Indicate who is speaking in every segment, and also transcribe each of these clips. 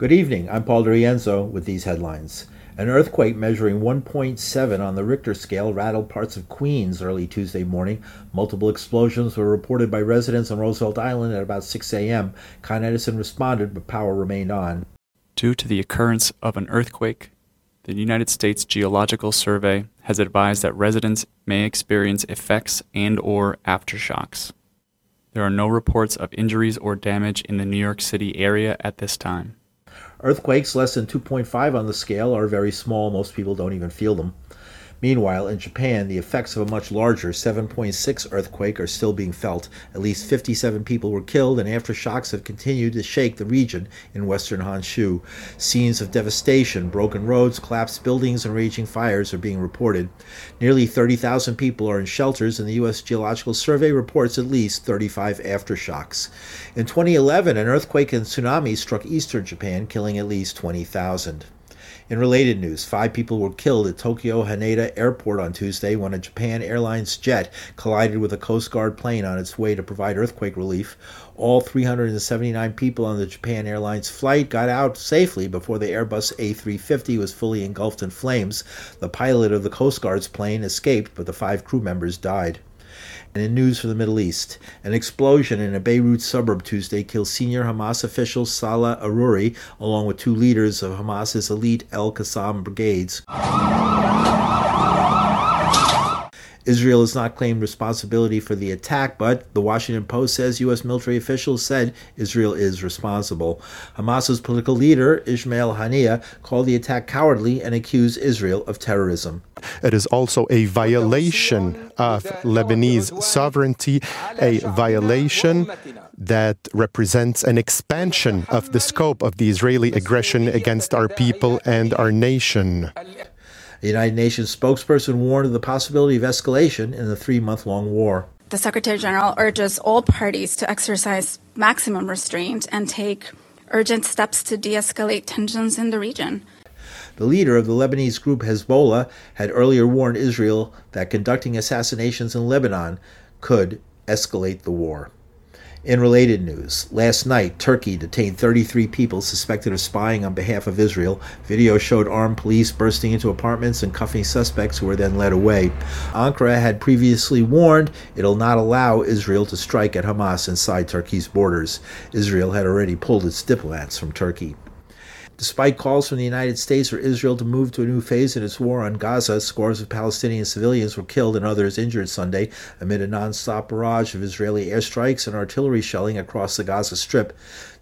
Speaker 1: Good evening. I'm Paul DeRienzo with these headlines. An earthquake measuring 1.7 on the Richter scale rattled parts of Queens early Tuesday morning. Multiple explosions were reported by residents on Roosevelt Island at about 6 a.m. Con Edison responded, but power remained on.
Speaker 2: Due to the occurrence of an earthquake, the United States Geological Survey has advised that residents may experience effects and or aftershocks. There are no reports of injuries or damage in the New York City area at this time.
Speaker 1: Earthquakes less than 2.5 on the scale are very small. Most people don't even feel them. Meanwhile, in Japan, the effects of a much larger 7.6 earthquake are still being felt. At least 57 people were killed, and aftershocks have continued to shake the region in western Honshu. Scenes of devastation, broken roads, collapsed buildings, and raging fires are being reported. Nearly 30,000 people are in shelters, and the U.S. Geological Survey reports at least 35 aftershocks. In 2011, an earthquake and tsunami struck eastern Japan, killing at least 20,000. In related news, five people were killed at Tokyo Haneda Airport on Tuesday when a Japan Airlines jet collided with a Coast Guard plane on its way to provide earthquake relief. All 379 people on the Japan Airlines flight got out safely before the Airbus A350 was fully engulfed in flames. The pilot of the Coast Guard's plane escaped, but the five crew members died. And in news from the Middle East, an explosion in a Beirut suburb Tuesday killed senior Hamas official Salah Aruri, along with two leaders of Hamas's elite El Qassam brigades. Israel has not claimed responsibility for the attack, but the Washington Post says U.S. military officials said Israel is responsible. Hamas's political leader, Ismail Haniyeh, called the attack cowardly and accused Israel of terrorism.
Speaker 3: It is also a violation of Lebanese sovereignty, a violation that represents an expansion of the scope of the Israeli aggression against our people and our nation.
Speaker 1: A United Nations spokesperson warned of the possibility of escalation in the three month long war.
Speaker 4: The Secretary General urges all parties to exercise maximum restraint and take urgent steps to de escalate tensions in the region.
Speaker 1: The leader of the Lebanese group Hezbollah had earlier warned Israel that conducting assassinations in Lebanon could escalate the war. In related news, last night, Turkey detained 33 people suspected of spying on behalf of Israel. Video showed armed police bursting into apartments and cuffing suspects who were then led away. Ankara had previously warned it'll not allow Israel to strike at Hamas inside Turkey's borders. Israel had already pulled its diplomats from Turkey. Despite calls from the United States for Israel to move to a new phase in its war on Gaza, scores of Palestinian civilians were killed and others injured Sunday amid a non-stop barrage of Israeli airstrikes and artillery shelling across the Gaza Strip.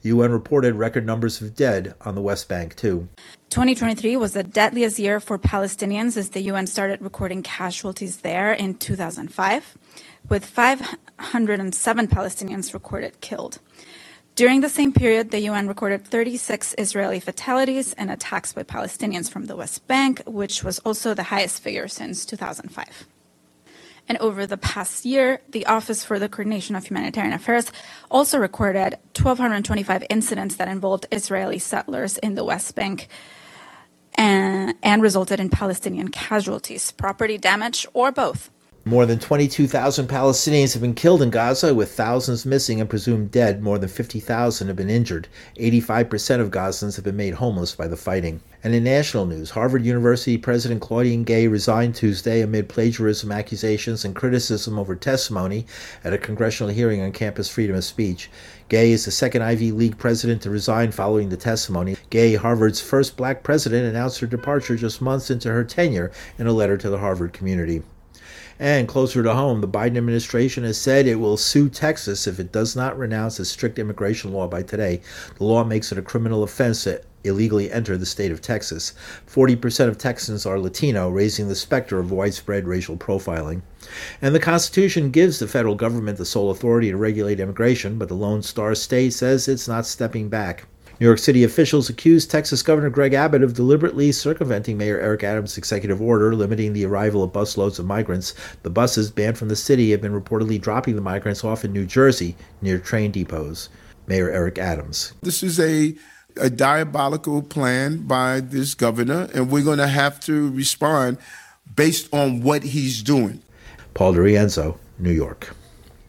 Speaker 1: The UN reported record numbers of dead on the West Bank, too.
Speaker 4: 2023 was the deadliest year for Palestinians as the UN started recording casualties there in 2005, with 507 Palestinians recorded killed. During the same period, the UN recorded 36 Israeli fatalities and attacks by Palestinians from the West Bank, which was also the highest figure since 2005. And over the past year, the Office for the Coordination of Humanitarian Affairs also recorded 1,225 incidents that involved Israeli settlers in the West Bank and, and resulted in Palestinian casualties, property damage, or both.
Speaker 1: More than 22,000 Palestinians have been killed in Gaza, with thousands missing and presumed dead. More than 50,000 have been injured. 85% of Gazans have been made homeless by the fighting. And in national news, Harvard University President Claudine Gay resigned Tuesday amid plagiarism accusations and criticism over testimony at a congressional hearing on campus freedom of speech. Gay is the second Ivy League president to resign following the testimony. Gay, Harvard's first black president, announced her departure just months into her tenure in a letter to the Harvard community. And closer to home, the Biden administration has said it will sue Texas if it does not renounce its strict immigration law by today. The law makes it a criminal offense to illegally enter the state of Texas. 40% of Texans are Latino, raising the specter of widespread racial profiling. And the Constitution gives the federal government the sole authority to regulate immigration, but the Lone Star State says it's not stepping back. New York City officials accused Texas Governor Greg Abbott of deliberately circumventing Mayor Eric Adams' executive order limiting the arrival of busloads of migrants. The buses banned from the city have been reportedly dropping the migrants off in New Jersey near train depots. Mayor Eric Adams.
Speaker 5: This is a a diabolical plan by this governor, and we're going to have to respond based on what he's doing.
Speaker 1: Paul DeRienzo, New York.